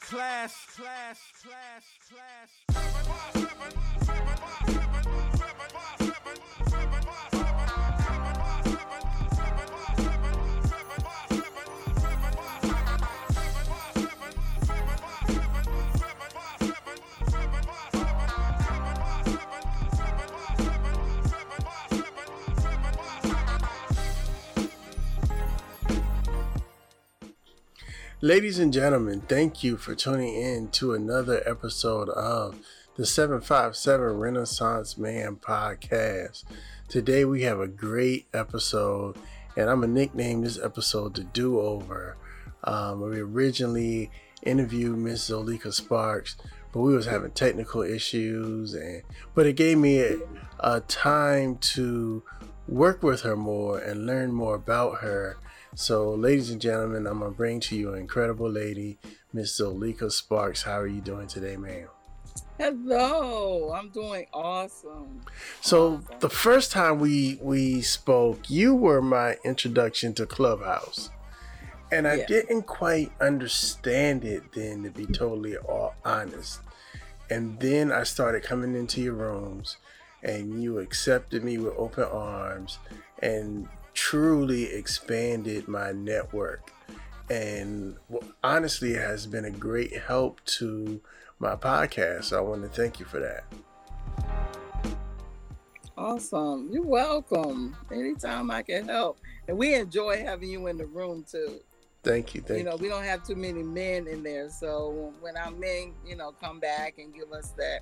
Class, class, class, class. Ladies and gentlemen, thank you for tuning in to another episode of the 757 Renaissance Man podcast. Today we have a great episode, and I'm going to nickname this episode the Do Over. Um, we originally interviewed Miss Zoleka Sparks, but we was having technical issues, and but it gave me a, a time to work with her more and learn more about her so, ladies and gentlemen, I'm gonna bring to you an incredible lady, Miss Zoleka Sparks. How are you doing today, ma'am? Hello, I'm doing awesome. So awesome. the first time we we spoke, you were my introduction to Clubhouse. And I yeah. didn't quite understand it then to be totally all honest. And then I started coming into your rooms and you accepted me with open arms and truly expanded my network. And honestly it has been a great help to my podcast. So i want to thank you for that. Awesome. You're welcome. Anytime i can help. And we enjoy having you in the room too. Thank you thank you. know we don't have too many men in there. So when our men you know come back and give us that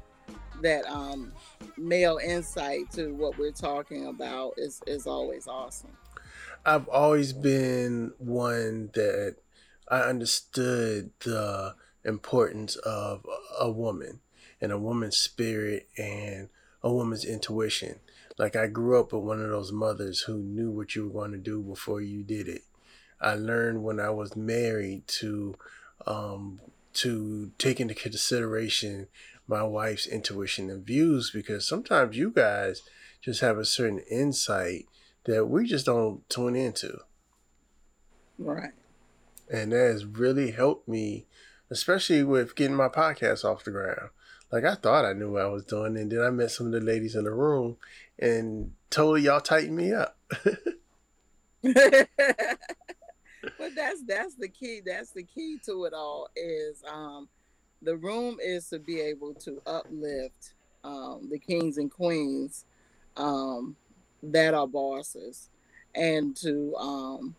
that um male insight to what we're talking about is is always awesome I've always been one that I understood the importance of a woman and a woman's spirit and a woman's intuition. Like I grew up with one of those mothers who knew what you were going to do before you did it. I learned when I was married to um, to take into consideration my wife's intuition and views because sometimes you guys just have a certain insight that we just don't tune into. Right. And that has really helped me, especially with getting my podcast off the ground. Like I thought I knew what I was doing, and then I met some of the ladies in the room and totally y'all tighten me up. but that's that's the key. That's the key to it all. Is um, the room is to be able to uplift um, the kings and queens um, that are bosses and to um,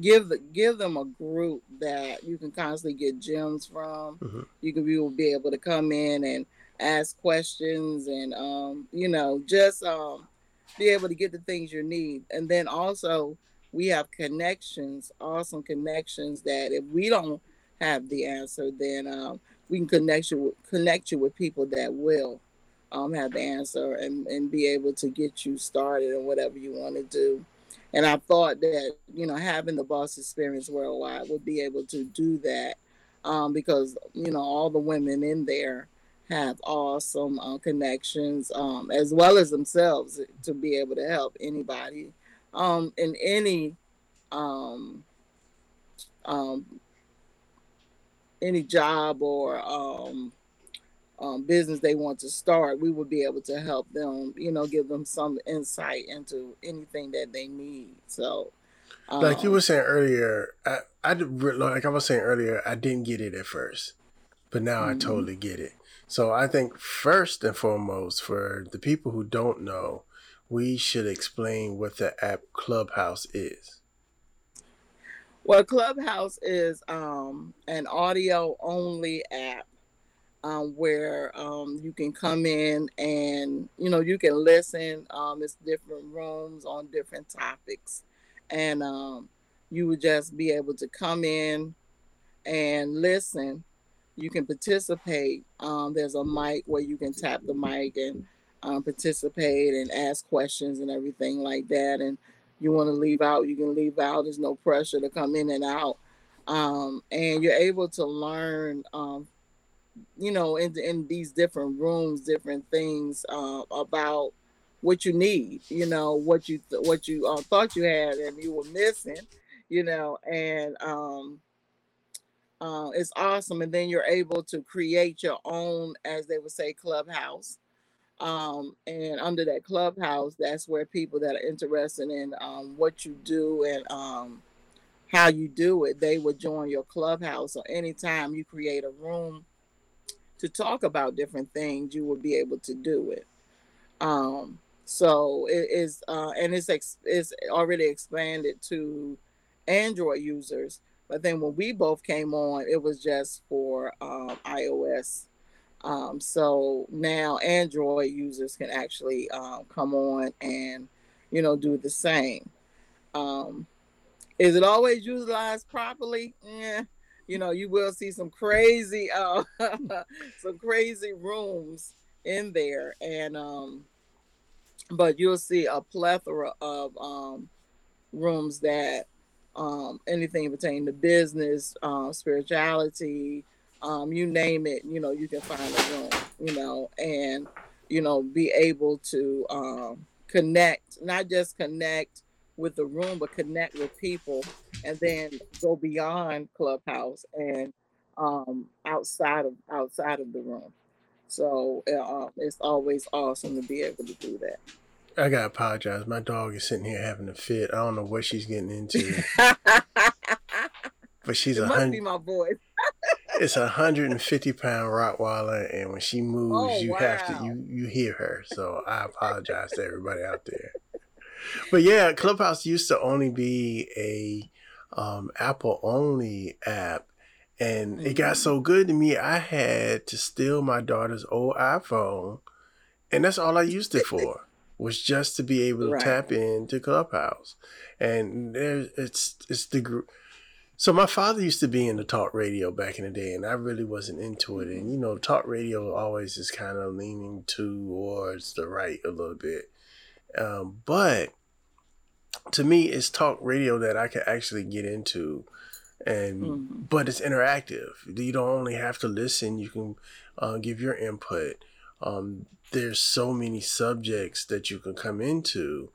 give the, give them a group that you can constantly get gems from. Mm-hmm. You can be, will be able to come in and ask questions and um, you know just um, be able to get the things you need. And then also we have connections, awesome connections that if we don't have the answer, then um, we can connect you with, connect you with people that will um, have the answer and, and be able to get you started in whatever you want to do. And I thought that, you know, having the boss experience worldwide would be able to do that um, because, you know, all the women in there have awesome uh, connections um, as well as themselves to be able to help anybody um, in any um, um, any job or um, business they want to start, we would be able to help them, you know, give them some insight into anything that they need. So, um, like you um, were saying earlier, I, I like I was saying earlier, I didn't get it at first, but now mm-hmm. I totally get it. So I think first and foremost, for the people who don't know, we should explain what the app Clubhouse is. Well, Clubhouse is um, an audio only app um, where um, you can come in and you know you can listen. Um, it's different rooms on different topics, and um, you would just be able to come in and listen. You can participate. Um, there's a mic where you can tap the mic and um, participate and ask questions and everything like that. And you want to leave out, you can leave out. There's no pressure to come in and out. And you're able to learn you know, in in these different rooms, different things uh, about what you need. You know, what you th- what you uh, thought you had and you were missing. You know, and um, uh, it's awesome. And then you're able to create your own, as they would say, clubhouse. Um, and under that clubhouse, that's where people that are interested in um, what you do and um, how you do it, they would join your clubhouse. So anytime you create a room to talk about different things, you will be able to do it. Um, so it is, uh, and it's ex- it's already expanded to Android users. But then when we both came on, it was just for um, iOS. Um, so now Android users can actually um, come on and, you know, do the same. Um, is it always utilized properly? Yeah, you know, you will see some crazy, uh, some crazy rooms in there, and um, but you'll see a plethora of um, rooms that um, anything pertaining to business, uh, spirituality, um, you name it, you know, you can find a room, you know, and you know, be able to um, connect, not just connect with the room, but connect with people, and then go beyond Clubhouse and um, outside of outside of the room. So uh, it's always awesome to be able to do that. I gotta apologize. My dog is sitting here having a fit. I don't know what she's getting into. but she's it a hundred. be my voice. it's a hundred and fifty pound Rottweiler, and when she moves, Oh, you have to you you hear her. So I apologize to everybody out there. But yeah, Clubhouse used to only be a um, Apple only app, and it got so good to me. I had to steal my daughter's old iPhone, and that's all I used it for. Was just to be able to Right. tap into Clubhouse, and there's it's it's the group. So my father used to be in the talk radio back in the day, and I really wasn't into it. And you know, talk radio always is kind of leaning towards the right a little bit. Um, but to me, it's talk radio that I can actually get into, and Mhm. but it's interactive. You don't only have to listen; you can uh, give your input. Um, there's so many subjects that you can come into.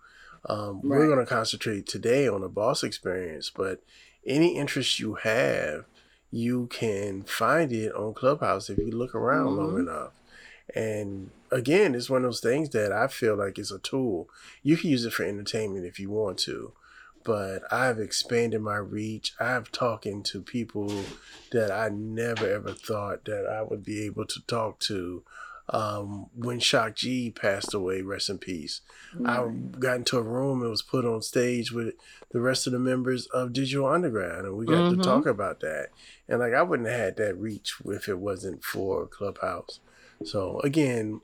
Um, We're going to concentrate today on the boss experience, but any interest you have, you can find it on Clubhouse if you look around long Mhm. enough. And again, it's one of those things that I feel like is a tool. You can use it for entertainment if you want to, but I've expanded my reach. I've talking to people that I never ever thought that I would be able to talk to. Um, when Shock G passed away, rest in peace. I got into a room and was put on stage with the rest of the members of Digital Underground, and we got Mhm. to talk about that. And like, I wouldn't have had that reach if it wasn't for Clubhouse. So again,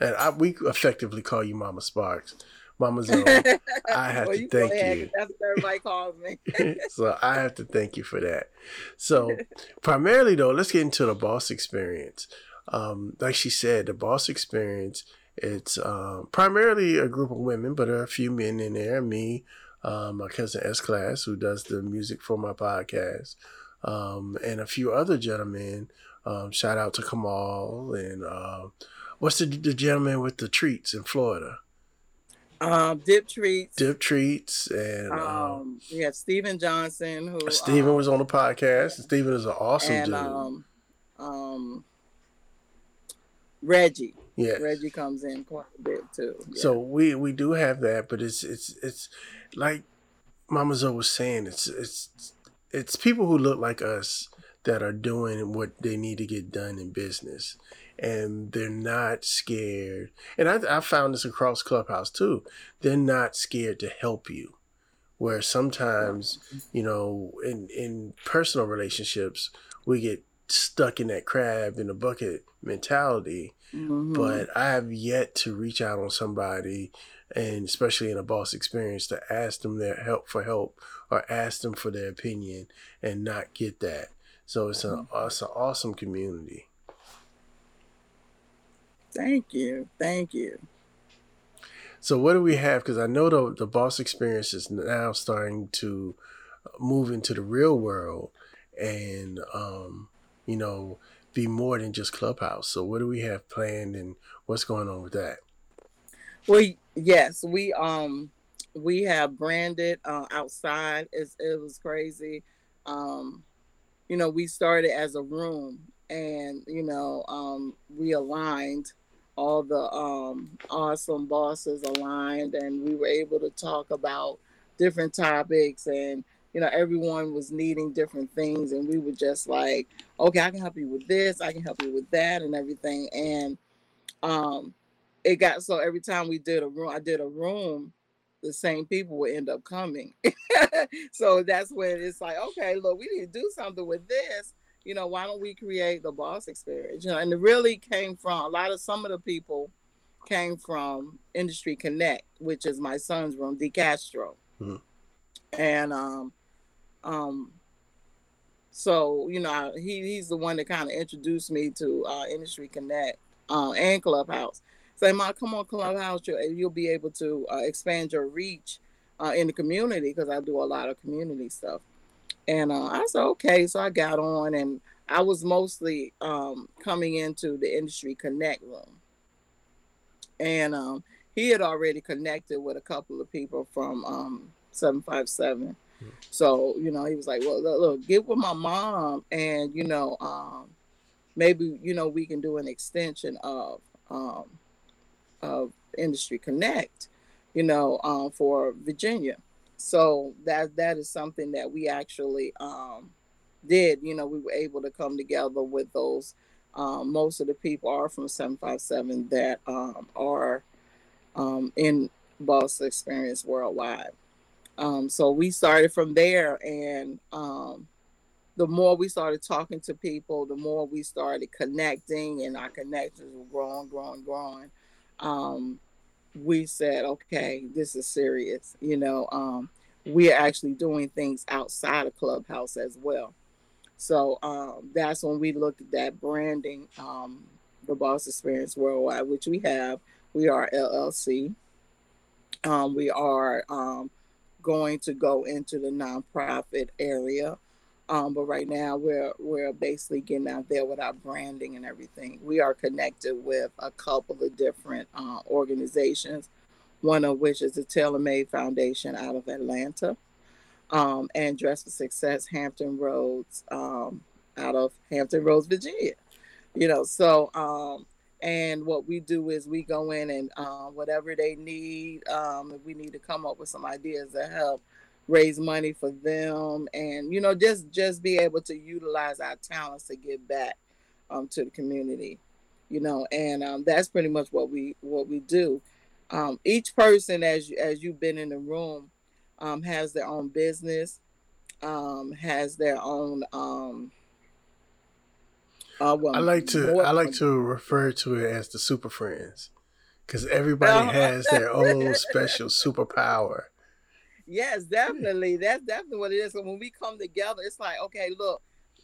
and I, we effectively call you Mama Sparks, Mama Zone. I have Well, to thank ahead, you. That's what everybody calls me. so I have to thank you for that. So primarily though, let's get into the boss experience. Um, like she said, the boss experience. It's um, primarily a group of women, but there are a few men in there. Me, um, my cousin S Class, who does the music for my podcast, um, and a few other gentlemen. Um, shout out to Kamal and um, what's the, the gentleman with the treats in Florida? um, dip treats. Dip treats and um, Um, we have Steven Johnson, who Steven um, was on the podcast. and Steven is an awesome and dude. um, um, Reggie. yeah. Reggie comes in quite a bit too. Yeah. So we we do have that, but it's it's it's like Mama Zoe was saying. It's it's it's people who look like us that are doing what they need to get done in business, and they're not scared. And I I found this across Clubhouse too. They're not scared to help you. Where sometimes you know in in personal relationships we get stuck in that crab in the bucket mentality Mhm. but I have yet to reach out on somebody, and especially in a boss experience, to ask them their help for help or ask them for their opinion and not get that. So it's an it's an awesome community. thank you, thank you. So what do we have? Because I know the the boss experience is now starting to move into the real world, and um, you know, be more than just Clubhouse. So what do we have planned, and what's going on with that? Well, yes, we um we have branded uh, outside. It's, it was crazy. Um, you know, we started as a room and, you know, um, we aligned. All the um, awesome bosses aligned and we were able to talk about different topics and you know everyone was needing different things and we were just like okay i can help you with this i can help you with that and everything. And um it got so every time we did a room i did a room the same people would end up coming. So that's when it's like okay look we need to do something with this. You know why don't we create the boss experience? You know and it really came from a lot of some of the people came from industry connect which is my son's room decastro mm-hmm. and um um so you know he, he's the one that kind of introduced me to uh, industry connect uh, and clubhouse say mom come on clubhouse you'll, you'll be able to uh, expand your reach uh, in the community because i do a lot of community stuff. And uh, i said okay. So i got on and i was mostly um, coming into the industry connect room. And um, he had already connected with a couple of people from um, 757 so, you know, he was like, well, look, look, get with my mom and, you know, um, maybe, you know, we can do an extension of, um, of Industry Connect, you know, um, for Virginia. So that that is something that we actually um, did. You know, we were able to come together with those. Um, most of the people are from 757 that um, are um, in Boss Experience Worldwide. Um, so we started from there, and um, the more we started talking to people, the more we started connecting, and our connections were growing, growing, growing. Um, we said, okay, this is serious. You know, um, we are actually doing things outside of Clubhouse as well. So um, that's when we looked at that branding, um, the Boss Experience Worldwide, which we have. We are LLC. Um, we are um, going to go into the nonprofit area. Um, but right now we're we're basically getting out there with our branding and everything. We are connected with a couple of different uh, organizations, one of which is the Tailor Made Foundation out of Atlanta, um, and Dress for Success Hampton Roads um, out of Hampton Roads, Virginia. You know, so um, and what we do is we go in and uh, whatever they need, um, if we need to come up with some ideas to help raise money for them, and you know, just just be able to utilize our talents to give back um, to the community, you know, and um, that's pretty much what we what we do. Um, each person, as you, as you've been in the room, um, has their own business, um, has their own uh, well, I like to I like to refer to it as the super friends because everybody uh-huh. has their own special superpower. Yes, definitely. That's definitely what it is. So when we come together, it's like, okay, look,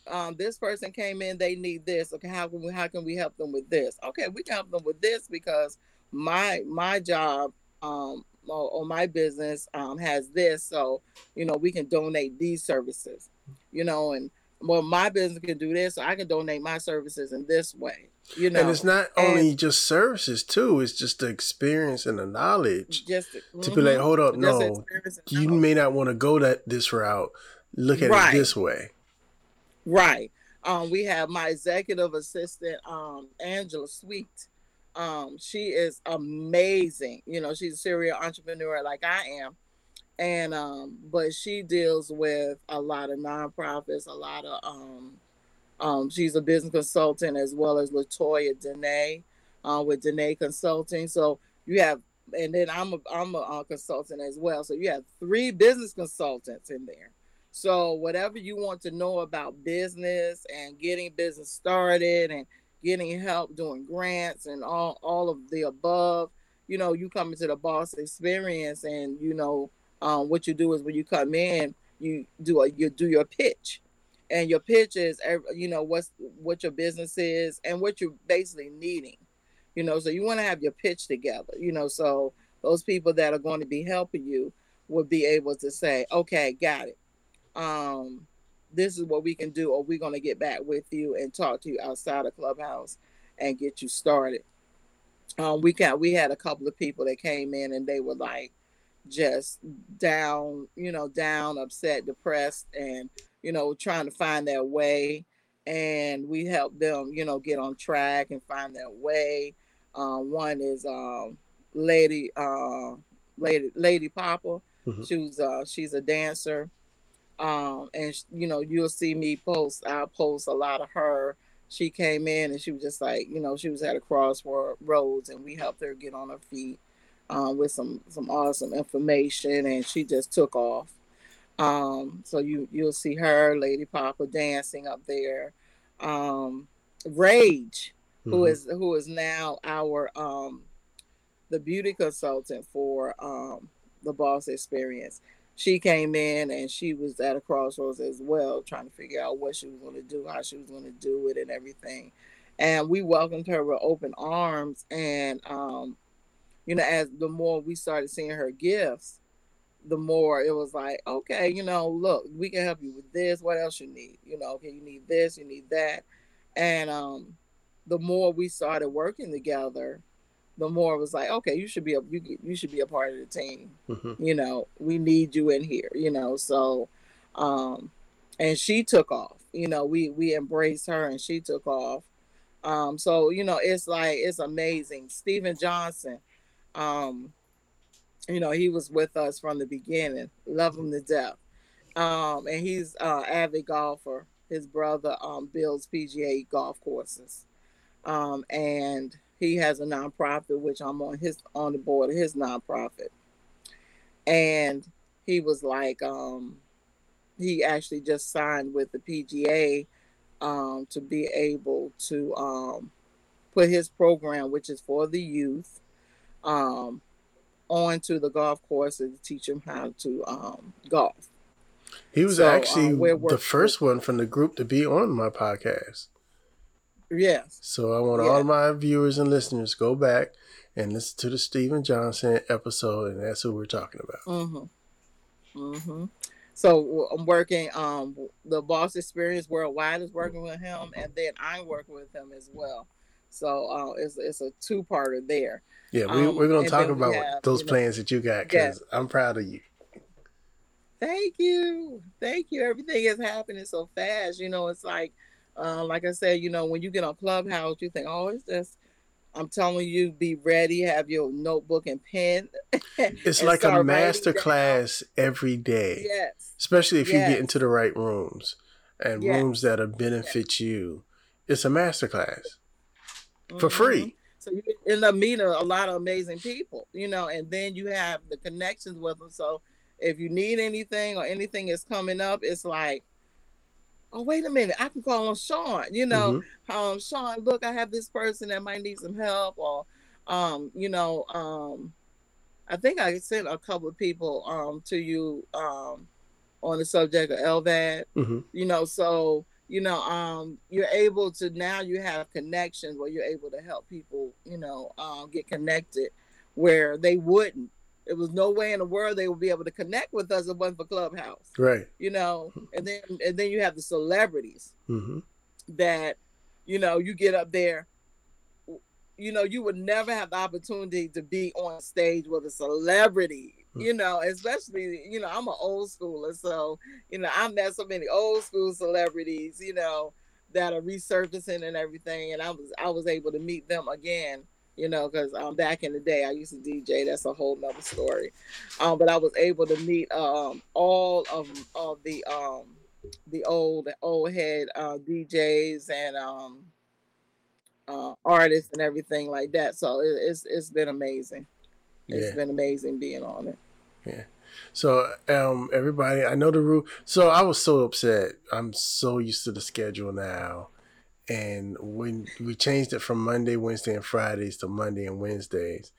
um, this person came in, they need this. Okay, how can we how can we help them with this? Okay, we can help them with this because my my job um or, or my business um has this, so you know we can donate these services, you know, and well, my business can do this, so I can donate my services in this way. You know, and it's not only just services too; it's just the experience and the knowledge. Just mm-hmm. to be like, mm-hmm. hold up, no, you may not want to go that this route. Look at right. it this way. Right. Um, we have my executive assistant, um, Angela Sweet. Um, she is amazing. You know, she's a serial entrepreneur like I am and um but she deals with a lot of nonprofits a lot of um um she's a business consultant as well as latoya dene uh, with dene consulting. So you have and then i'm a i'm a, a consultant as well. So you have three business consultants in there. So whatever you want to know about business and getting business started and getting help doing grants and all all of the above you know you come into the boss experience and you know um, what you do is when you come in, you do a you do your pitch, and your pitch is you know what's what your business is and what you're basically needing, you know. So you want to have your pitch together, you know. So those people that are going to be helping you will be able to say, okay, got it. Um, this is what we can do, or we're going to get back with you and talk to you outside of Clubhouse and get you started. Um, we got we had a couple of people that came in and they were like, just down, you know, down, upset, depressed, and you know, trying to find their way. And we help them, you know, get on track and find their way. Uh, one is um, Lady uh, Lady Lady Papa. Mm-hmm. She's uh, she's a dancer, um, and you know you'll see me post. I post a lot of her. She came in and she was just like, you know, she was at a crossroads, and we helped her get on her feet um, with some some awesome information, and she just took off. Um, so you you'll see her, Lady Papa, dancing up there. Um, Rage, mm-hmm. who is who is now our um, the beauty consultant for um, the Boss Experience. She came in and she was at a crossroads as well, trying to figure out what she was going to do, how she was going to do it, and everything. And we welcomed her with open arms. And um, you know, as the more we started seeing her gifts, the more it was like, okay, you know, look, we can help you with this. What else you need? You know, okay, you need this, you need that. And um, the more we started working together, the more it was like, okay, you should be a you you should be a part of the team. Mm-hmm. You know, we need you in here. You know, so um, and she took off. You know, we we embraced her and she took off. Um, so you know, it's like it's amazing. Stephen Johnson, um, you know, he was with us from the beginning. Love him to death. Um, and he's uh avid golfer. His brother um builds PGA golf courses. Um, and he has a nonprofit, which I'm on his on the board of his nonprofit. And he was like, um, he actually just signed with the PGA um, to be able to um, put his program, which is for the youth, um, onto the golf course and teach him how to um, golf. He was so, actually uh, the first one from the group to be on my podcast. Yes. So I want all my viewers and listeners go back and listen to the Stephen Johnson episode, and that's who we're talking about. Mm-hmm. Mm-hmm. So I'm working. Um, the Boss Experience Worldwide is working with him, and then I'm working with him as well. So uh, it's it's a two parter there. Yeah, we, um, we're gonna talk about have, those you know, plans that you got because yeah. I'm proud of you. Thank you, thank you. Everything is happening so fast. You know, it's like, uh, like I said, you know, when you get on Clubhouse, you think, oh, it's just. I'm telling you, be ready. Have your notebook and pen. It's like a master class every day. Yes. Especially if yes. you get into the right rooms and yes. rooms that'll benefit yes. you. It's a master class mm-hmm. for free. So you end up meeting a lot of amazing people, you know, and then you have the connections with them. So if you need anything or anything is coming up, it's like, oh wait a minute, I can call on Sean. You know, mm-hmm. um, Sean, look, I have this person that might need some help, or um, you know, um, I think I sent a couple of people um to you um on the subject of LVAD. Mm-hmm. You know, so you know, um, you're able to now you have connections where you're able to help people, you know, um, get connected where they wouldn't. it was no way in the world they would be able to connect with us if it wasn't for Clubhouse. Right. You know, and then and then you have the celebrities mm-hmm. that, you know, you get up there. You know, you would never have the opportunity to be on stage with a celebrity Hmm. you know, especially, you know, I'm an old schooler. So, you know, I met so many old school celebrities, you know, that are resurfacing and everything. And I was I was able to meet them again, you know, because um back in the day I used to DJ. That's a whole nother story. Um, but I was able to meet um all of of the um the old old head uh DJs and um uh artists and everything like that. So it, it's it's been amazing. It's yeah. been amazing being on it. Yeah. So um everybody, I know the rule. So I was so upset. I'm so used to the schedule now. And when we changed it from Monday, Wednesday, and Fridays to Monday and Wednesdays.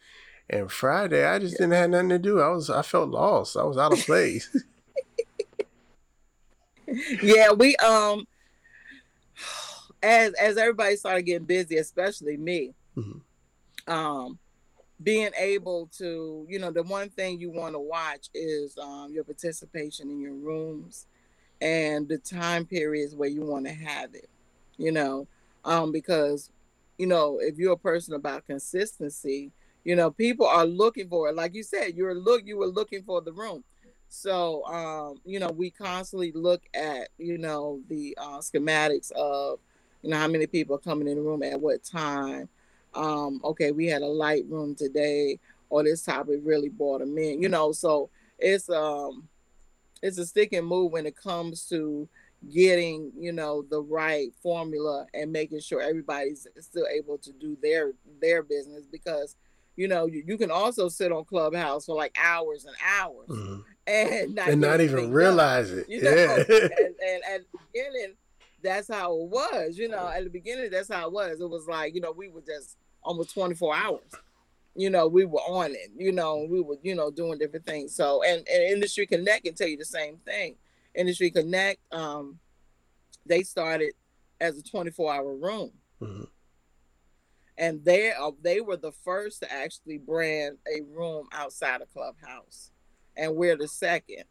And Friday I just yeah. didn't have nothing to do. I was I felt lost. I was out of place. yeah, we um as as everybody started getting busy, especially me. Mm-hmm. Um being able to, you know, the one thing you want to watch is um, your participation in your rooms and the time periods where you want to have it, you know, um, because, you know, if you're a person about consistency, You know, people are looking for it. Like you said, you're look you were looking for the room. So um, you know, we constantly look at, you know, the uh, schematics of, you know, how many people are coming in the room at what time. Um, okay, we had a light room today, or this topic really brought them in, you know, so it's um it's a stick and move when it comes to getting you know the right formula and making sure everybody's still able to do their their business because you know you, you can also sit on clubhouse for like hours and hours mm-hmm. and not, and not even realize done, it you know? yeah and, and at the beginning that's how it was you know at the beginning that's how it was it was like you know we were just almost 24 hours you know, we were on it, you know, we were, you know, doing different things. So, and, and Industry Connect can tell you the same thing. Industry Connect, um, they started as a 24 hour room. Mm-hmm. And they uh, they were the first to actually brand a room outside a clubhouse, and we're the second.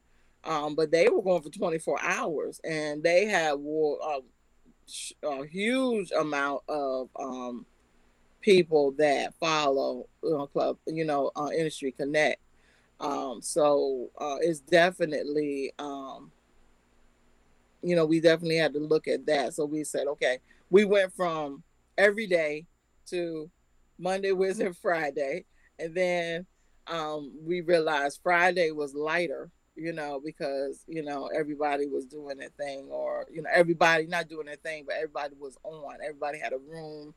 Um, but they were going for 24 hours, and they had a, a huge amount of um, people that follow know, club, you know, uh, industry connect. Um, so uh, it's definitely, um, you know, we definitely had to look at that. So we said, okay, we went from every day to Monday, Wednesday, Friday, and then um, we realized Friday was lighter, you know, because you know everybody was doing their thing, or you know everybody not doing their thing, but everybody was on. Everybody had a room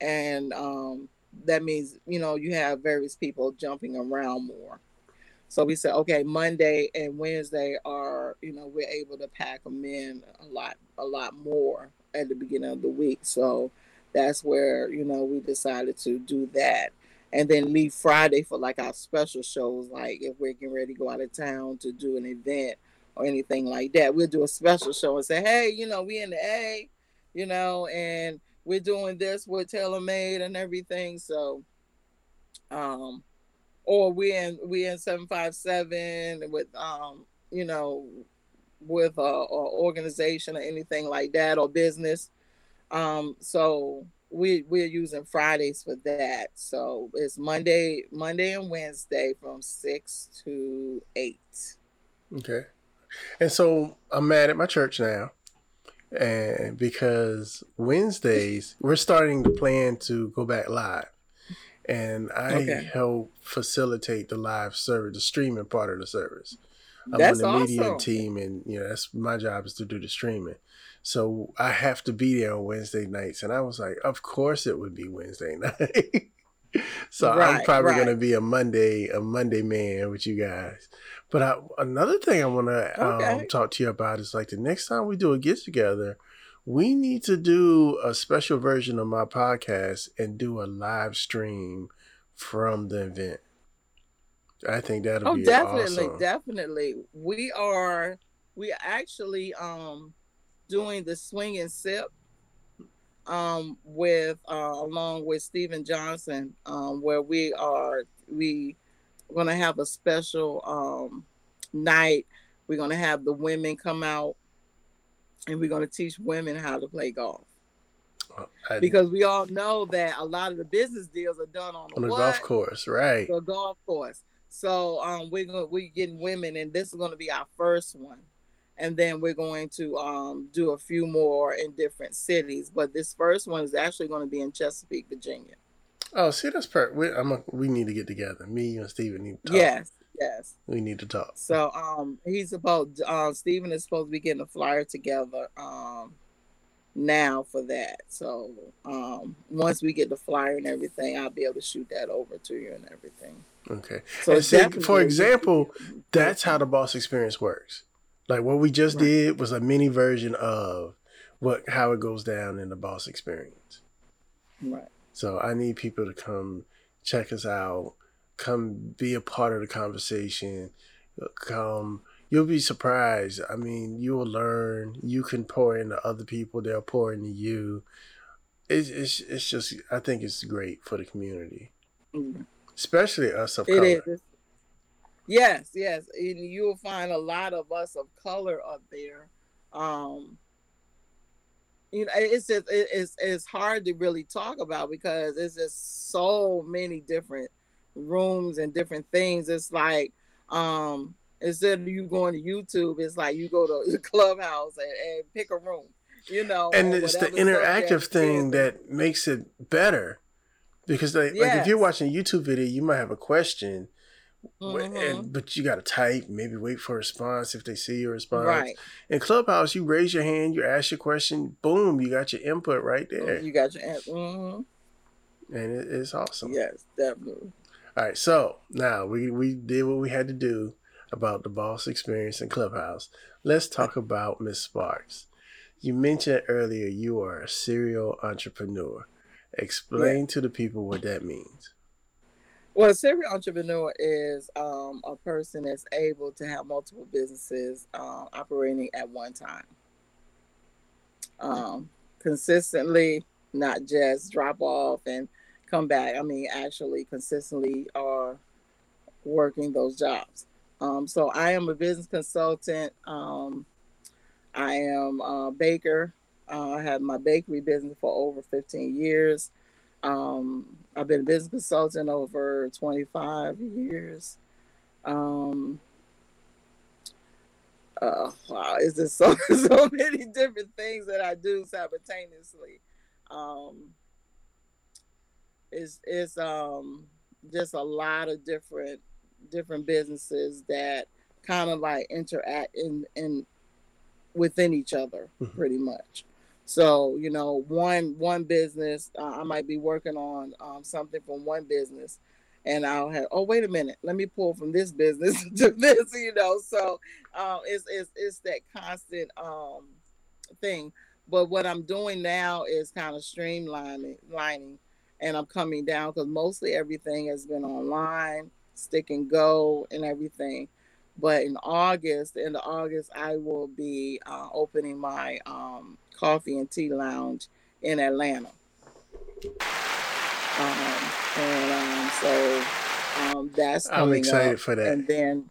and um, that means you know you have various people jumping around more. So we said, okay, Monday and Wednesday are you know we're able to pack them in a lot a lot more at the beginning of the week. So that's where you know we decided to do that and then leave Friday for like our special shows, like if we're getting ready to go out of town to do an event or anything like that. We'll do a special show and say, hey, you know, we in the A, you know, and we're doing this with TaylorMade and everything. So, um, or we in we in seven five seven with um, you know, with a, a organization or anything like that or business. Um, so we we're using Fridays for that. So it's Monday, Monday and Wednesday from six to eight. Okay. And so I'm mad at my church now and because Wednesdays we're starting to plan to go back live, and I okay. help facilitate the live service, the streaming part of the service. I'm that's on the awesome. media team, and you know that's my job is to do the streaming. So I have to be there on Wednesday nights, and I was like, of course it would be Wednesday night. so right, I'm probably right. gonna be a Monday, a Monday man with you guys. But I, another thing I want to okay. um, talk to you about is like the next time we do a get together, we need to do a special version of my podcast and do a live stream from the event. I think that'll be oh, be definitely, awesome. definitely. We are we actually um doing the swing and sip um with uh along with Stephen Johnson um where we are we going to have a special um, night. We're going to have the women come out and we're going to teach women how to play golf. I, because we all know that a lot of the business deals are done on, on the golf course, right? The golf course. So um, we're going we're getting women, and this is going to be our first one, and then we're going to um, do a few more in different cities. But this first one is actually going to be in Chesapeake, Virginia. Oh, see, that's perfect. We, I'm a, we need to get together. Me you and Steven need to talk. Yes, yes. We need to talk. So, um, he's supposed. Uh, Steven is supposed to be getting a flyer together. Um, now for that. So, um, once we get the flyer and everything, I'll be able to shoot that over to you and everything. Okay. So, see, for example, that's how the boss experience works. Like what we just right. did was a mini version of what how it goes down in the boss experience. Right. So I need people to come check us out, come be a part of the conversation, come. You'll be surprised. I mean, you will learn. You can pour into other people. They'll pour into you. It's it's, it's just. I think it's great for the community, mm-hmm. especially us of it color. Is. Yes, yes, and you'll find a lot of us of color up there. Um, you know it's just it's it's hard to really talk about because it's just so many different rooms and different things. It's like um instead of you going to YouTube, it's like you go to the clubhouse and, and pick a room, you know. And it's the interactive thing that makes it better. Because like, yes. like if you're watching a YouTube video, you might have a question Mm-hmm. And, but you got to type, maybe wait for a response if they see your response. Right. In Clubhouse, you raise your hand, you ask your question, boom, you got your input right there. You got your answer. Mm-hmm. And it, it's awesome. Yes, definitely. All right, so now we, we did what we had to do about the boss experience in Clubhouse. Let's talk about Miss Sparks. You mentioned earlier you are a serial entrepreneur. Explain yeah. to the people what that means. Well, a serial entrepreneur is um, a person that's able to have multiple businesses uh, operating at one time. Um, consistently, not just drop off and come back. I mean, actually, consistently are working those jobs. Um, so I am a business consultant. Um, I am a baker. Uh, I have my bakery business for over 15 years. Um, I've been a business consultant over 25 years. Um, uh, wow, it's just so so many different things that I do simultaneously. Um, it's it's um just a lot of different different businesses that kind of like interact in in within each other mm-hmm. pretty much. So you know, one one business, uh, I might be working on um, something from one business, and I'll have, oh wait a minute, let me pull from this business to this, you know. So uh, it's it's it's that constant um, thing. But what I'm doing now is kind of streamlining, lining, and I'm coming down because mostly everything has been online, stick and go, and everything. But in August, in the August, I will be uh, opening my um, coffee and tea lounge in Atlanta. Um, and um, so um, that's I'm excited up. for that. And then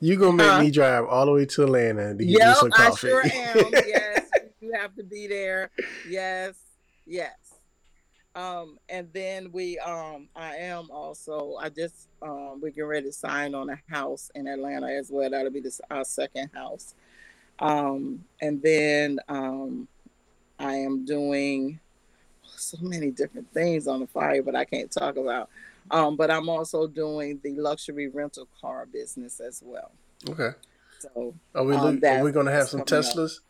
you gonna make me drive all the way to Atlanta to get yep, some coffee. I sure am. yes, you have to be there. Yes, yes. Um, and then we, um, I am also, I just, um, we're getting ready to sign on a house in Atlanta as well. That'll be this, our second house. Um, and then, um, I am doing so many different things on the fire, but I can't talk about. Um, but I'm also doing the luxury rental car business as well. Okay. So are we um, are we going to have some Teslas? Up.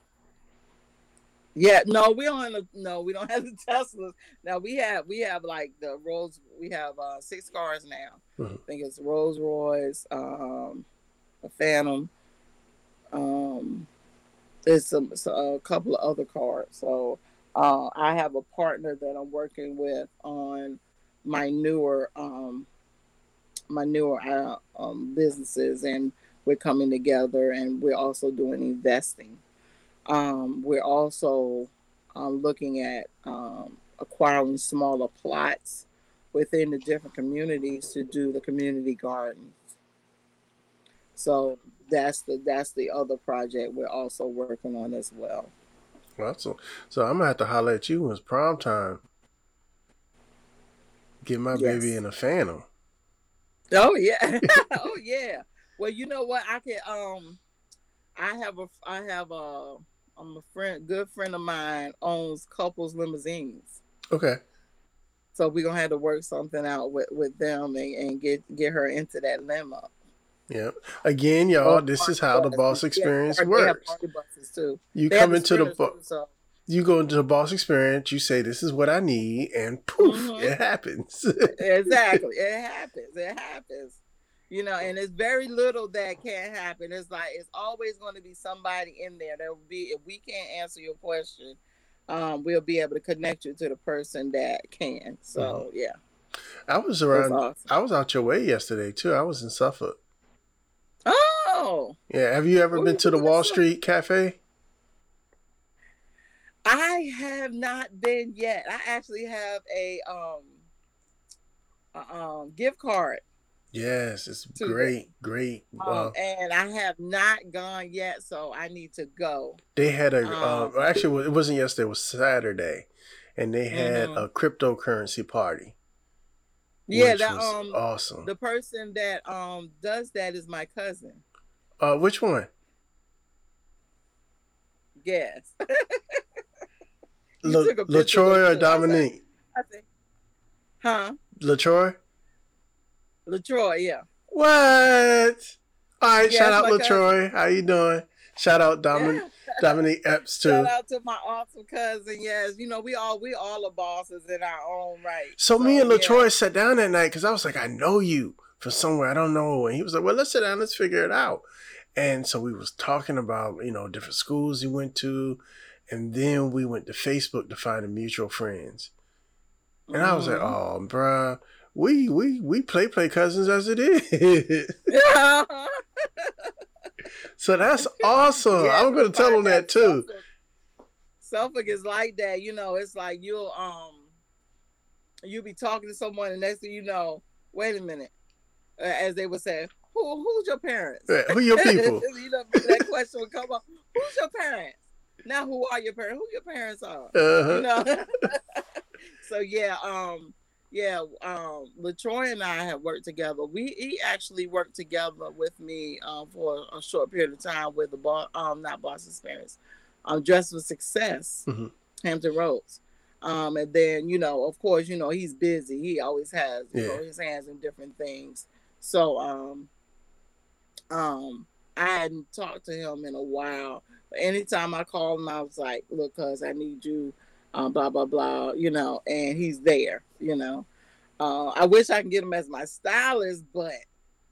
Yeah, no, we don't. Have, no, we don't have the Teslas. Now we have we have like the Rolls. We have uh, six cars now. Mm-hmm. I think it's Rolls Royce, um, a Phantom, um, there's some, a couple of other cards. So uh, I have a partner that I'm working with on my newer um, my newer uh, um, businesses, and we're coming together, and we're also doing investing. Um, we're also um, looking at um, acquiring smaller plots within the different communities to do the community gardens. So that's the that's the other project we're also working on as well. Awesome. So I'm gonna have to holler at you when it's prom time. Get my yes. baby in a phantom. Oh yeah. oh yeah. Well, you know what? I can um I have a I have a I'm a friend good friend of mine owns couples limousines. Okay. So we're gonna have to work something out with, with them and, and get get her into that limo. Yeah. Again, y'all, this is how the boss experience works. You come into the boss. You go into the boss experience. You say, "This is what I need," and poof, mm-hmm. it happens. exactly, it happens. It happens. You know, and it's very little that can happen. It's like it's always going to be somebody in there that will be. If we can't answer your question, um, we'll be able to connect you to the person that can. So mm-hmm. yeah. I was around. Awesome. I was out your way yesterday too. I was in Suffolk. Oh. Yeah. Have you ever been to the Wall Street Cafe? I have not been yet. I actually have a um a, um gift card. Yes, it's great, great. Um, and I have not gone yet, so I need to go. They had a um, uh, actually it wasn't yesterday, it was Saturday, and they had mm-hmm. a cryptocurrency party. Yeah, that um awesome. the person that um does that is my cousin. uh, which one? Yes. La- took a picture Latroy or it. I was Dominique? I think. Huh? Latroy? Latroy, yeah. What? All right, Yeah, shout out Latroy. How you doing? Shout out Dominique. Yeah. Dominique Epps too. Shout out to my awesome cousin. Yes, you know we all we all are bosses in our own right. So, me and yeah. Latroy sat down that night because I was like, I know you from somewhere. I don't know. And he was like, Well, let's sit down. Let's figure it out. And so we was talking about you know different schools he went to, and then we went to Facebook to find a mutual friends. And I was like. Oh, bruh, we we we play play cousins as it is. so that's awesome. Yeah, I'm gonna tell them that too. Suffolk- Suffolk is like that, you know. It's like you'll um, you'll be talking to someone, and next thing you know, wait a minute, uh, as they would say, who who's your parents? Yeah, Who your people? you know, that question would come up. Who's your parents? Now, who are your parents? Who your parents are? Uh-huh. You know. so yeah, um, yeah, um, Latroy and I have worked together. We he actually worked together with me um, for a short period of time with the bar, um, not Boston Spirits, um, Dress for Success, Mhm. Hampton Roads. Um, and then you know, of course, you know he's busy. He always has you know his hands in different things. So um, um, I hadn't talked to him in a while. But anytime I called him, I was like, "Look, cuz I need you." Uh, blah blah blah, you know, and he's there, you know. Uh, I wish I can get him as my stylist, but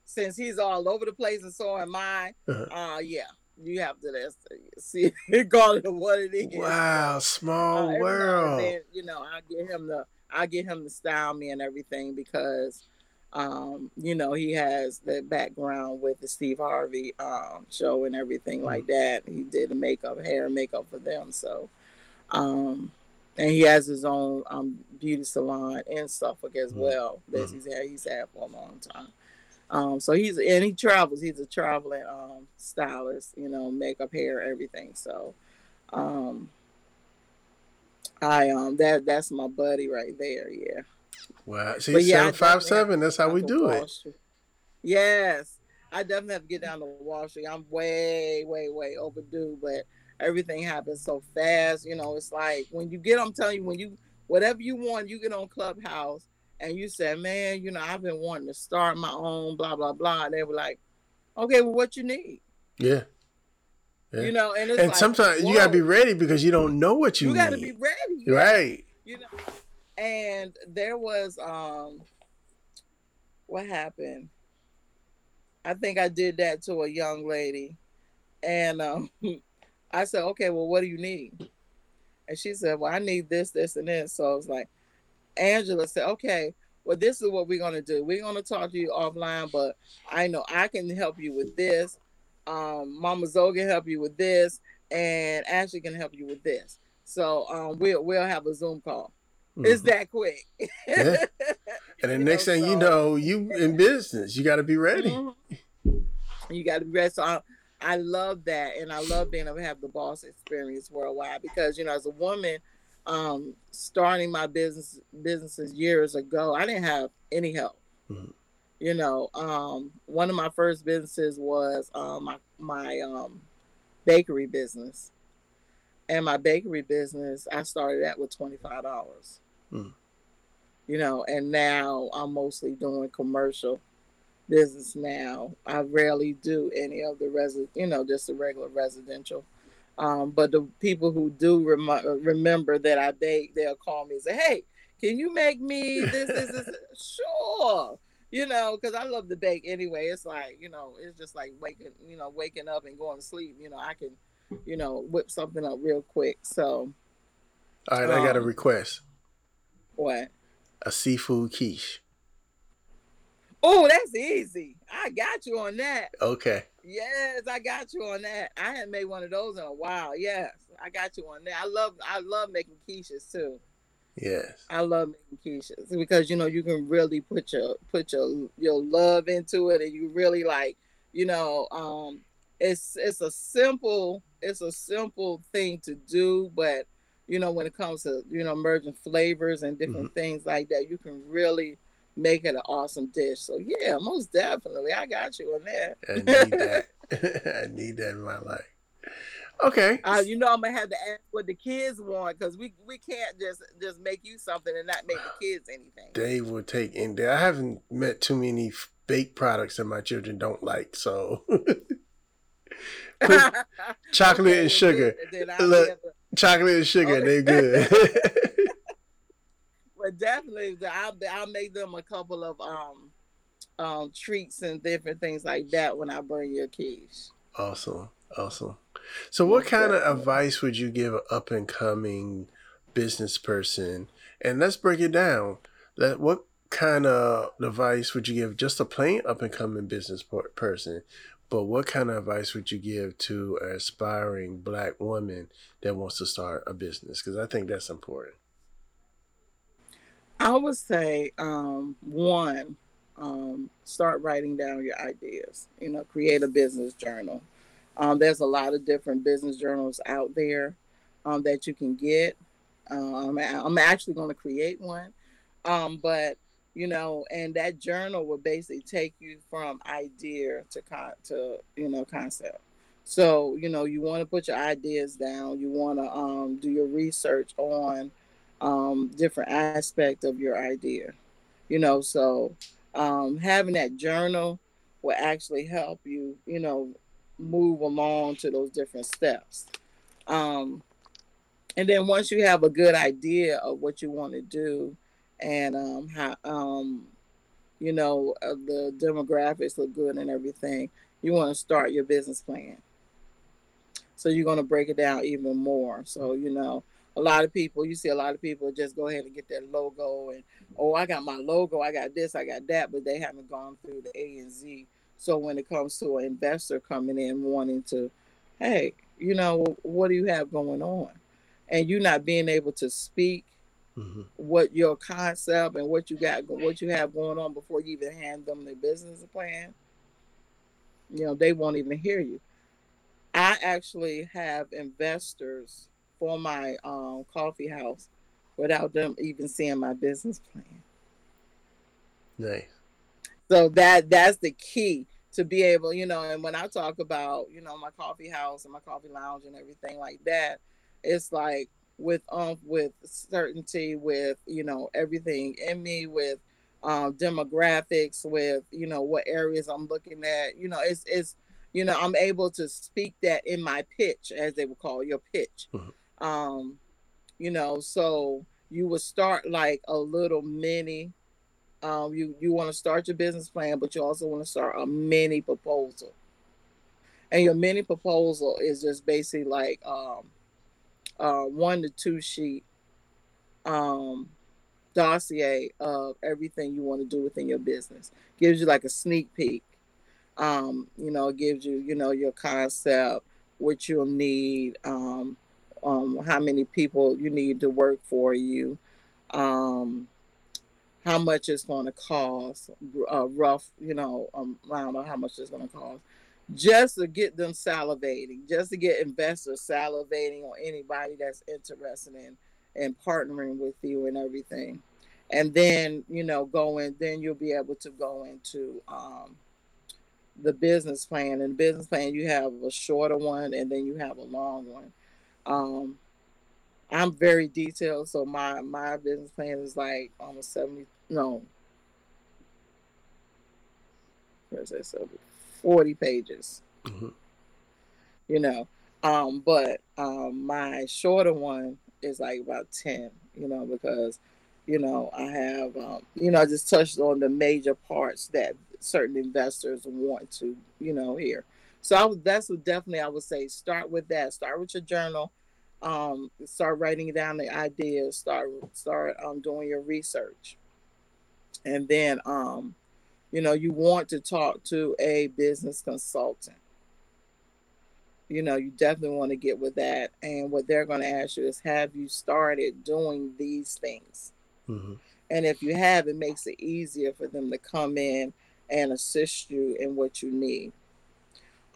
since he's all over the place and so am I, Uh-huh. uh, yeah, you have to that's, see, regardless of what it is. Wow, Uh, small and world. then, you know, I get him to I get him to style me and everything because um, you know, he has the background with the Steve Harvey um show and everything Mm-hmm. like that. He did the makeup, hair and makeup for them. So um and he has his own um beauty salon in Suffolk as Mhm. well that Mhm. he's had he's had for a long time. Um, so he's and he travels. He's a traveling um, stylist, you know, makeup, hair, everything. So, um, I um that that's my buddy right there. Yeah. Wow. See, But yeah, seven five seven. That's how we do it. Yes, I definitely have to get down to Wall Street. I'm way, way, way overdue, but everything happens so fast. You know, it's like when you get. I'm telling you, when you whatever you want, you get on Clubhouse and you say, "Man, you know, I've been wanting to start my own." Blah blah blah. And they were like, "Okay, well, what you need?" Yeah. Yeah. You know, and it's And like, sometimes you gotta be ready because you don't know what you, You, need. got to be ready. Right. you know and there was um what happened i think i did that to a young lady and um i said okay well what do you need and she said well i need this this and this so i was like angela said okay well this is what we're going to do we're going to talk to you offline but i know i can help you with this um mama zoe can help you with this and ashley can help you with this so um we'll we'll have a zoom call it's Mhm. that quick. Yeah. And the next know, thing you know, you in business. You got to be ready. Mhm. You got to be ready. So I, I love that, and I love being able to have the boss experience worldwide because you know, as a woman, um, starting my business businesses years ago, I didn't have any help. Mhm. You know, um, one of my first businesses was um, my my um, bakery business, and my bakery business I started that with twenty five dollars. Hmm. You know, and now I'm mostly doing commercial business now. I rarely do any of the resi, you know, just the regular residential. Um, but the people who do rem- remember that I bake, they'll call me and say, "Hey, can you make me this, this, this?" sure, you know, because I love to bake anyway. It's like you know, it's just like waking, you know, waking up and going to sleep. You know, I can, you know, whip something up real quick. So All right, I got a Um, request: what? a seafood quiche. Oh, that's easy. I got you on that. Okay. Yes, I got you on that. I hadn't made one of those in a while. Yes, I got you on that. I love I love making quiches too. Yes. I love making quiches because you know you can really put your put your your love into it and you really like you know um it's it's a simple it's a simple thing to do but you know when it comes to you know merging flavors and different things like that you can really make it an awesome dish. So yeah, most definitely, I got you on that. I need that. I need that in my life. Okay. Uh, you know, I'm gonna have to ask what the kids want because we we can't just just make you something and not make the kids anything. They will take in there. I haven't met too many baked products that my children don't like, so. chocolate and sugar. Look, chocolate and sugar, okay. they're good. Definitely, I'll, I'll make them a couple of um, um, treats and different things like that when I bring your keys. Awesome, awesome. So, what kind of advice would you give an up and coming business person? And let's break it down. That what kind of advice would you give just a plain up and coming business person? But what kind of advice would you give to an aspiring black woman that wants to start a business? Because I think that's important. I would say um, one, um, start writing down your ideas. You know, create a business journal. Um, there's a lot of different business journals out there um, that you can get. Um, I'm actually going to create one, um, but you know, and that journal will basically take you from idea to con- to you know concept. So you know, you want to put your ideas down. You want to do your research on um, different aspect of your idea. You know, so um, having that journal will actually help you. You know, move along to those different steps. Um, and then once you have a good idea of what you want to do and um, how, um, you know, uh, the demographics look good and everything, you want to start your business plan. So you're going to break it down even more. So, you know, a lot of people, you see a lot of people just go ahead and get their logo and, oh, I got my logo, I got this, I got that, but they haven't gone through the A and Z so when it comes to an investor coming in wanting to, hey, you know, what do you have going on? And you not being able to speak mm-hmm. what your concept and what you got, what you have going on before you even hand them the business plan, you know, they won't even hear you. I actually have investors for my um, coffee house without them even seeing my business plan. Nice. So that that's the key to be able, you know, and when I talk about, you know, my coffee house and my coffee lounge and everything like that, it's like with um with certainty, with you know everything in me, with um demographics, with you know what areas I'm looking at, you know, it's it's you know I'm able to speak that in my pitch, as they would call your pitch. Mm-hmm. Um, you know, so you would start like a little mini um, you you want to start your business plan, but you also want to start a mini proposal. And your mini proposal is just basically like um, uh, one to two sheet um, dossier of everything you want to do within your business. Gives you like a sneak peek. Um, you know, gives you you know your concept, what you'll need, um, um, how many people you need to work for you. Um, how much it's going to cost, uh, rough, you know, um, I don't know how much it's going to cost, just to get them salivating, just to get investors salivating on anybody that's interested in in partnering with you and everything. And then, you know, going, then you'll be able to go into um, the business plan. And the business plan, you have a shorter one and then you have a long one. Um, I'm very detailed, so my my business plan is like almost seventy no, where's that? So, 40 pages. Mm-hmm. You know, um, but um, my shorter one is like about 10, you know, because, you know, I have, um, you know, I just touched on the major parts that certain investors want to, you know, hear. So I that's what definitely I would say start with that. Start with your journal. Um, start writing down the ideas. Start start um, doing your research and then um you know you want to talk to a business consultant you know you definitely want to get with that and what they're going to ask you is have you started doing these things mm-hmm. and if you have it makes it easier for them to come in and assist you in what you need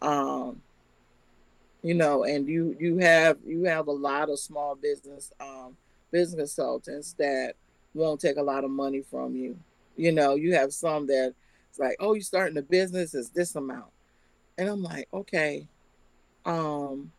um you know and you you have you have a lot of small business um business consultants that won't take a lot of money from you You know, you have some that it's like, oh, you starting a business is this amount. And I'm like, okay, um,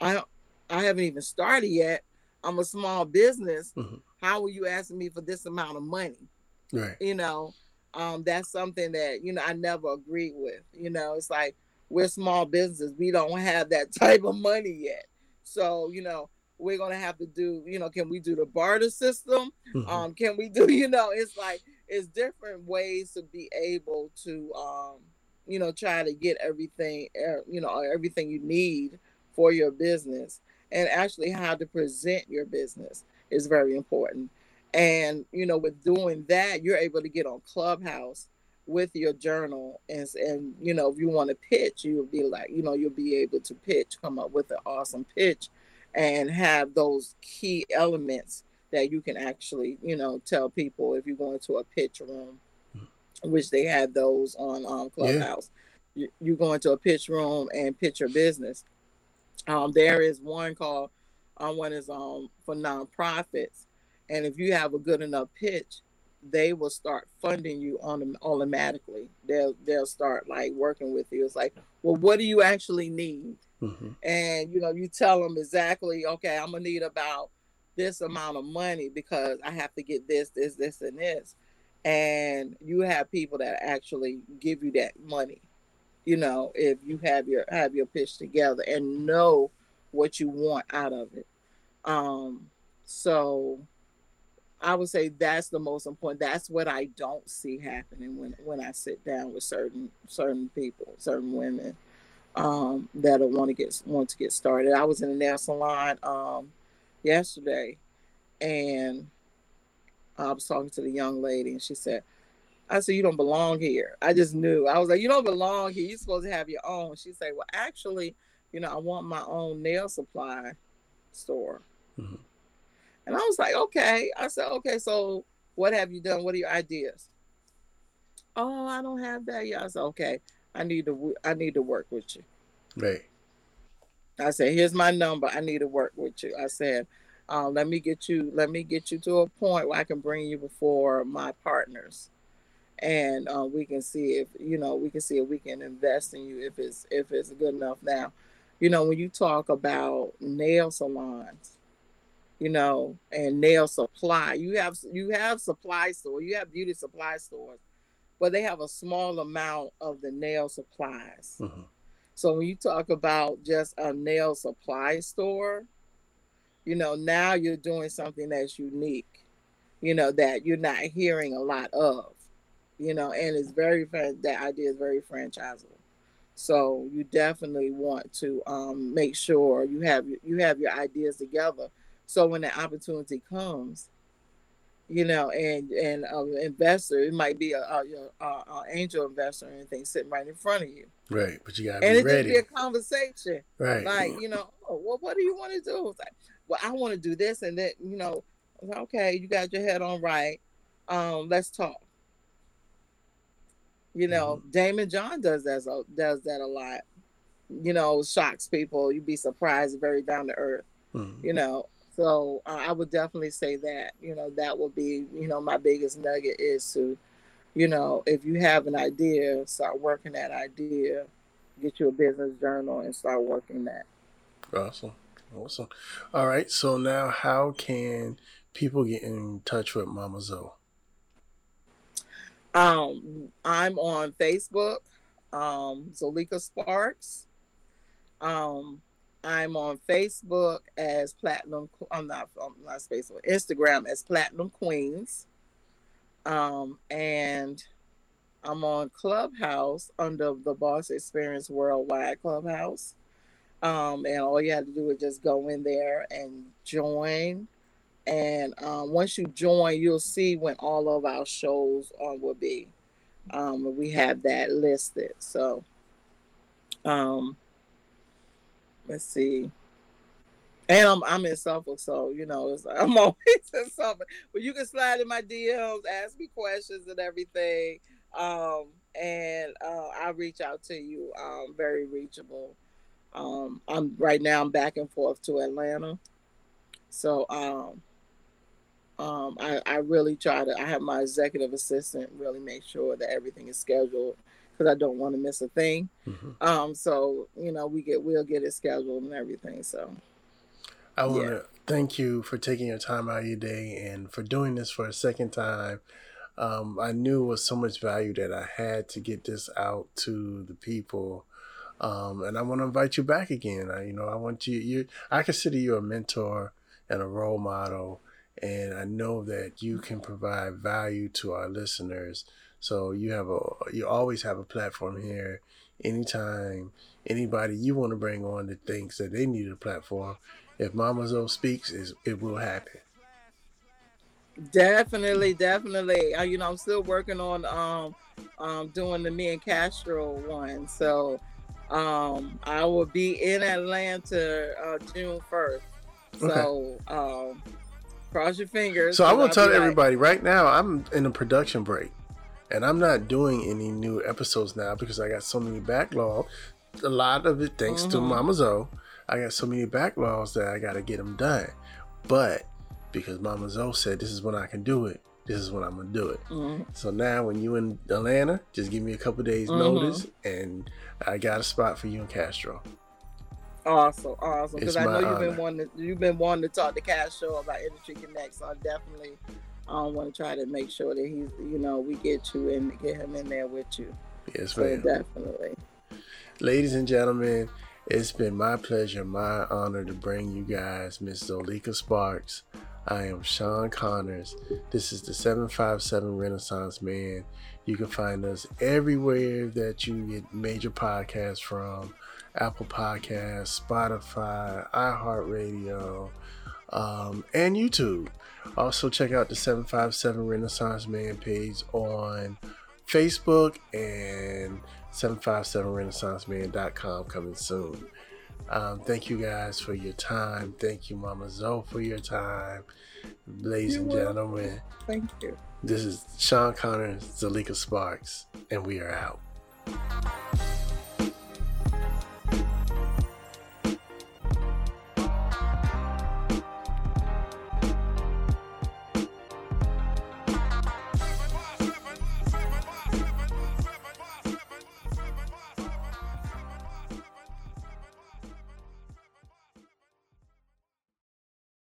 I I haven't even started yet. I'm a small business. Mm-hmm. How are you asking me for this amount of money? Right. You know, um, that's something that, you know, I never agreed with. You know, it's like we're small business. We don't have that type of money yet. So, you know, we're gonna have to do, you know, can we do the barter system? Mm-hmm. Um, can we do, you know, it's like it's different ways to be able to um, you know, try to get everything, uh, you know, everything you need for your business and actually how to present your business is very important. And you know, with doing that, you're able to get on Clubhouse with your journal and and you know, if you want to pitch, you'll be like, you know, you'll be able to pitch, come up with an awesome pitch and have those key elements that you can actually, you know, tell people if you go into a pitch room, which they have those on um, Clubhouse. Yeah. You, you go into a pitch room and pitch your business. Um, there is one called, um, one is um for nonprofits, and if you have a good enough pitch, they will start funding you on them automatically. They'll they'll start like working with you. It's like, well, what do you actually need? Mm-hmm. And you know, you tell them exactly, okay, I'm gonna need about this amount of money because I have to get this, this, this, and this. And you have people that actually give you that money you know, if you have your have your pitch together and know what you want out of it. Um, so I would say that's the most important. That's what I don't see happening when when I sit down with certain certain people, certain women um, that want to get want to get started. I was in a nail salon um, yesterday, and I was talking to the young lady, and she said, I said, You don't belong here. I just knew. I was like, You don't belong here. You're supposed to have your own. She said, Well, actually, you know, I want my own nail supply store. Mm-hmm. And I was like, Okay. I said, Okay, so what have you done? What are your ideas? Oh, I don't have that yet. I said, Okay, I need to I need to work with you. Right. I said, Here's my number. I need to work with you. I said, uh, let me get you let me get you to a point where I can bring you before my partners and uh, we can see if you know we can see if we can invest in you if it's if it's good enough now you know when you talk about nail salons you know and nail supply you have you have supply store you have beauty supply stores but they have a small amount of the nail supplies mm-hmm. so when you talk about just a nail supply store you know now you're doing something that's unique you know that you're not hearing a lot of you know, and it's very that idea is very franchisable. So you definitely want to um, make sure you have you have your ideas together. So when the opportunity comes, you know, and and an investor, it might be a, a, a, a, angel investor or anything sitting right in front of you. Right, but you gotta and be ready. And it be a conversation. Right, like you know, oh, well, what do you want to do? It's like, well, I want to do this and then You know, okay, you got your head on right. Um, let's talk. You know, mm-hmm. Daymond John does that does that a lot. You know, shocks people. You'd be surprised, very down to earth. Mm-hmm. You know, so uh, I would definitely say that. You know, that would be you know my biggest nugget is to, you know, if you have an idea, start working that idea. Get you a business journal and start working that. Awesome. Awesome. All right. So now, how can people get in touch with Mama Zoe? Um, I'm on Facebook, um, Zoleka Sparks. Um, I'm on Facebook as Platinum. I'm not. I'm not Facebook. Instagram as Platinum Queens. Um, and I'm on Clubhouse under the Boss Experience Worldwide Clubhouse. Um, and all you have to do is just go in there and join and um, once you join, you'll see when all of our shows will be. Um, we have that listed. So, um, let's see. And I'm I'm in Suffolk, so you know I'm always in Suffolk. But you can slide in my DMs, ask me questions and everything, um, and uh, I'll reach out to you. Um, very reachable. Um, I'm right now. I'm back and forth to Atlanta, so um, um, I, I really try to. I have my executive assistant really make sure that everything is scheduled because I don't want to miss a thing. Mm-hmm. Um, so you know, we get we'll get it scheduled and everything. So I want to yeah. thank you for taking your time out of your day and for doing this for a second time. Um, I knew it was so much value that I had to get this out to the people. Um, and I want to invite you back again. I, you know, I want you, you, I consider you a mentor and a role model. And I know that you can provide value to our listeners. So you have a, you always have a platform here. Anytime anybody you want to bring on that thinks that they need a platform, if Mama Zoe speaks, it will happen. Definitely, definitely. Uh, you know, I'm still working on um, um, doing the me and Castro one. So um, I will be in Atlanta uh, June 1st. So okay. um, cross your fingers. So I will tell everybody like, right now, I'm in a production break. And I'm not doing any new episodes now because I got so many backlog. A lot of it thanks mm-hmm. to Mama Zoe. I got so many backlogs that I got to get them done. But because Mama Zoe said this is when I can do it. This is when I'm gonna do it. Mm-hmm. So now, when you in Atlanta, just give me a couple days mm-hmm. notice, and I got a spot for you in Castro. Awesome, awesome. Because I know you've been wanting to, you've been wanting to talk to Castro about Industry Connect, so I'm definitely um, want to try to make sure that he's you know we get you and get him in there with you. Yes, so ma'am. Definitely. Ladies and gentlemen, it's been my pleasure, my honor to bring you guys Miss Zoleka Sparks. I am Sean Connors. This is the 757 Renaissance Man. You can find us everywhere that you get major podcasts from Apple Podcasts, Spotify, iHeartRadio, um, and YouTube. Also, check out the 757 Renaissance Man page on Facebook and 757renaissanceman.com coming soon. Um, thank you guys for your time. Thank you, Mama Zoe, for your time. Ladies and gentlemen, thank you. This is Sean Connor, Zoleka Sparks, and we are out.